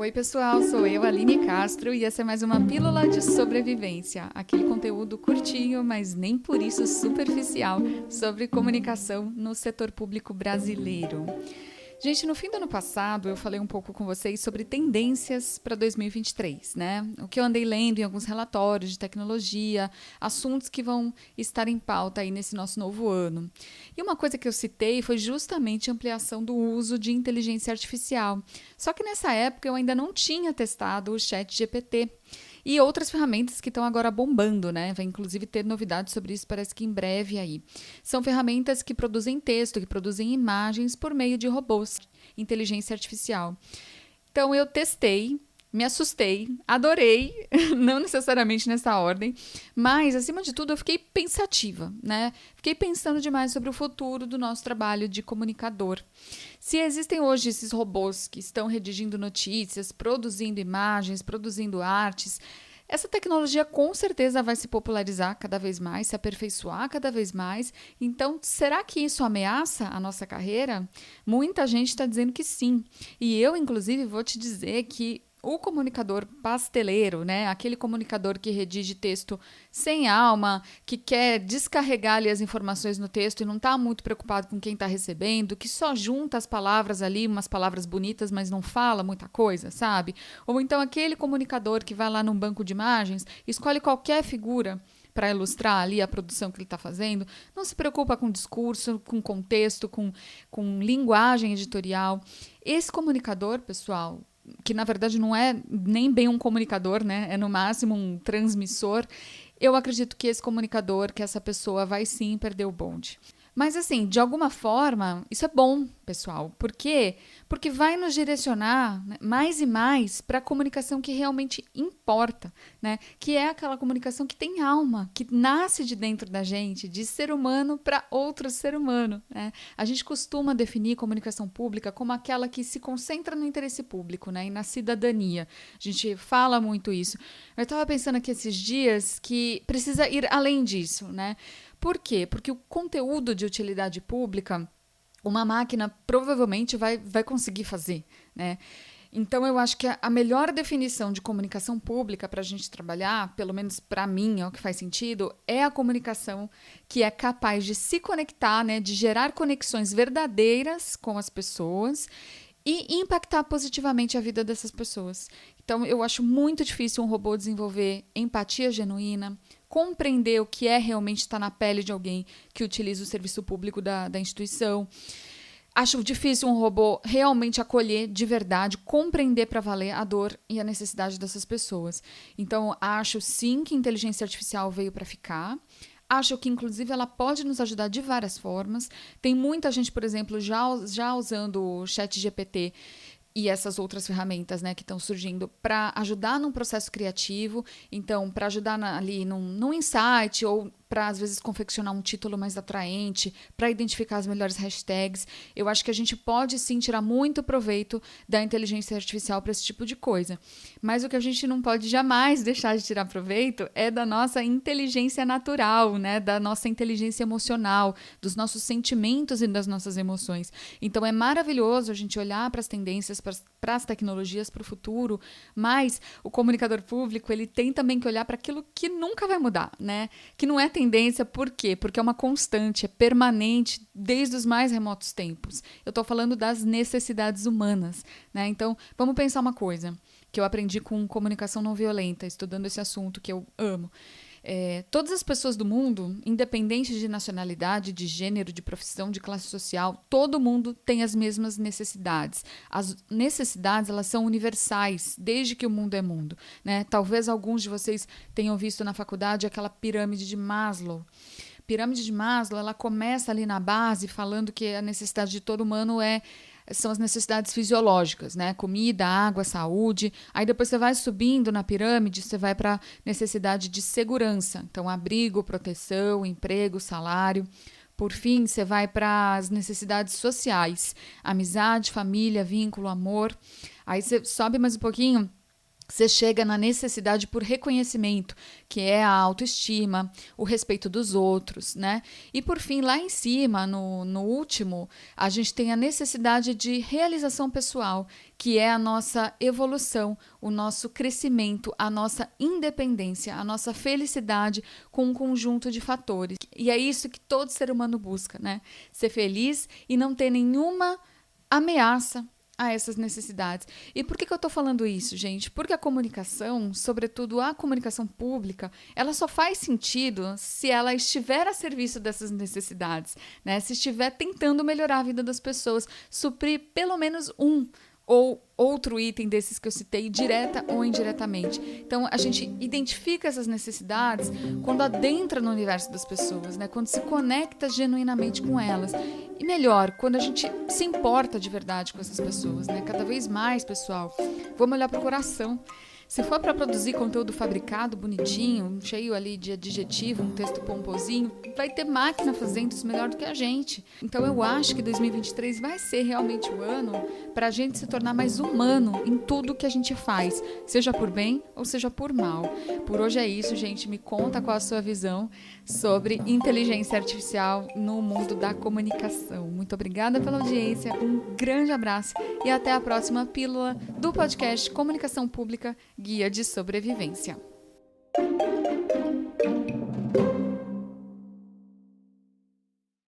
Oi, pessoal, sou eu, Aline Castro, e essa é mais uma Pílula de Sobrevivência, aquele conteúdo curtinho, mas nem por isso superficial, sobre comunicação no setor público brasileiro. Gente, no fim do ano passado eu falei um pouco com vocês sobre tendências para 2023, né? O que eu andei lendo em alguns relatórios de tecnologia, assuntos que vão estar em pauta aí nesse nosso novo ano. E uma coisa que eu citei foi justamente a ampliação do uso de inteligência artificial. Só que nessa época eu ainda não tinha testado o Chat GPT e outras ferramentas que estão agora bombando, né? Vai inclusive ter novidades sobre isso, parece que em breve aí. São ferramentas que produzem texto, que produzem imagens por meio de robôs, inteligência artificial. Então eu testei me assustei, adorei, não necessariamente nessa ordem, mas acima de tudo eu fiquei pensativa, né? Fiquei pensando demais sobre o futuro do nosso trabalho de comunicador. Se existem hoje esses robôs que estão redigindo notícias, produzindo imagens, produzindo artes, essa tecnologia com certeza vai se popularizar cada vez mais, se aperfeiçoar cada vez mais. Então, será que isso ameaça a nossa carreira? Muita gente está dizendo que sim. E eu, inclusive, vou te dizer que o comunicador pasteleiro, né? Aquele comunicador que redige texto sem alma, que quer descarregar ali as informações no texto e não está muito preocupado com quem está recebendo, que só junta as palavras ali, umas palavras bonitas, mas não fala muita coisa, sabe? Ou então aquele comunicador que vai lá num banco de imagens, escolhe qualquer figura para ilustrar ali a produção que ele está fazendo, não se preocupa com discurso, com contexto, com, com linguagem editorial. Esse comunicador, pessoal, que na verdade não é nem bem um comunicador, né? É no máximo um transmissor. Eu acredito que esse comunicador, que essa pessoa vai sim perder o bonde. Mas assim, de alguma forma, isso é bom, pessoal. Por quê? Porque vai nos direcionar né, mais e mais para a comunicação que realmente importa, né? Que é aquela comunicação que tem alma, que nasce de dentro da gente, de ser humano para outro ser humano, né? A gente costuma definir comunicação pública como aquela que se concentra no interesse público, né? E na cidadania. A gente fala muito isso. Eu estava pensando aqui esses dias que precisa ir além disso, né? Por quê? Porque o conteúdo de utilidade pública, uma máquina provavelmente vai, vai conseguir fazer, né? Então, eu acho que a melhor definição de comunicação pública para a gente trabalhar, pelo menos para mim, é o que faz sentido, é a comunicação que é capaz de se conectar, né, de gerar conexões verdadeiras com as pessoas e impactar positivamente a vida dessas pessoas. Então, eu acho muito difícil um robô desenvolver empatia genuína, compreender o que é realmente estar na pele de alguém que utiliza o serviço público da, da instituição. Acho difícil um robô realmente acolher de verdade, compreender para valer a dor e a necessidade dessas pessoas. Então, acho sim que inteligência artificial veio para ficar. Acho que, inclusive, ela pode nos ajudar de várias formas. Tem muita gente, por exemplo, já, já usando o Chat GPT e essas outras ferramentas né, que estão surgindo para ajudar num processo criativo, então, para ajudar na, ali num, num insight ou para às vezes confeccionar um título mais atraente, para identificar as melhores hashtags. Eu acho que a gente pode sim tirar muito proveito da inteligência artificial para esse tipo de coisa. Mas o que a gente não pode jamais deixar de tirar proveito é da nossa inteligência natural, né, da nossa inteligência emocional, dos nossos sentimentos e das nossas emoções. Então é maravilhoso a gente olhar para as tendências, para as tecnologias, para o futuro, mas o comunicador público, ele tem também que olhar para aquilo que nunca vai mudar, né? Que não é tendência, por quê? Porque é uma constante, é permanente desde os mais remotos tempos. Eu estou falando das necessidades humanas, né? Então, vamos pensar uma coisa que eu aprendi com comunicação não violenta, estudando esse assunto que eu amo. É, todas as pessoas do mundo, independente de nacionalidade, de gênero, de profissão, de classe social, todo mundo tem as mesmas necessidades. As necessidades elas são universais desde que o mundo é mundo. Né? Talvez alguns de vocês tenham visto na faculdade aquela pirâmide de Maslow pirâmide de Maslow, ela começa ali na base falando que a necessidade de todo humano é são as necessidades fisiológicas, né? Comida, água, saúde. Aí depois você vai subindo na pirâmide, você vai para necessidade de segurança. Então, abrigo, proteção, emprego, salário. Por fim, você vai para as necessidades sociais: amizade, família, vínculo, amor. Aí você sobe mais um pouquinho, você chega na necessidade por reconhecimento, que é a autoestima, o respeito dos outros, né? E por fim, lá em cima, no, no último, a gente tem a necessidade de realização pessoal, que é a nossa evolução, o nosso crescimento, a nossa independência, a nossa felicidade com um conjunto de fatores. E é isso que todo ser humano busca, né? Ser feliz e não ter nenhuma ameaça a essas necessidades. E por que, que eu estou falando isso, gente? Porque a comunicação, sobretudo a comunicação pública, ela só faz sentido se ela estiver a serviço dessas necessidades, né? Se estiver tentando melhorar a vida das pessoas, suprir pelo menos um ou outro item desses que eu citei, direta ou indiretamente. Então, a gente identifica essas necessidades quando adentra no universo das pessoas, né? quando se conecta genuinamente com elas. E melhor, quando a gente se importa de verdade com essas pessoas. Né? Cada vez mais, pessoal, vamos olhar para o coração. Se for para produzir conteúdo fabricado, bonitinho, cheio ali de adjetivo, um texto pomposinho, vai ter máquina fazendo isso melhor do que a gente. Então eu acho que 2023 vai ser realmente o ano para a gente se tornar mais humano em tudo que a gente faz, seja por bem ou seja por mal. Por hoje é isso, gente. Me conta qual a sua visão sobre inteligência artificial no mundo da comunicação. Muito obrigada pela audiência, um grande abraço e até a próxima pílula do podcast Comunicação Pública Guia de Sobrevivência.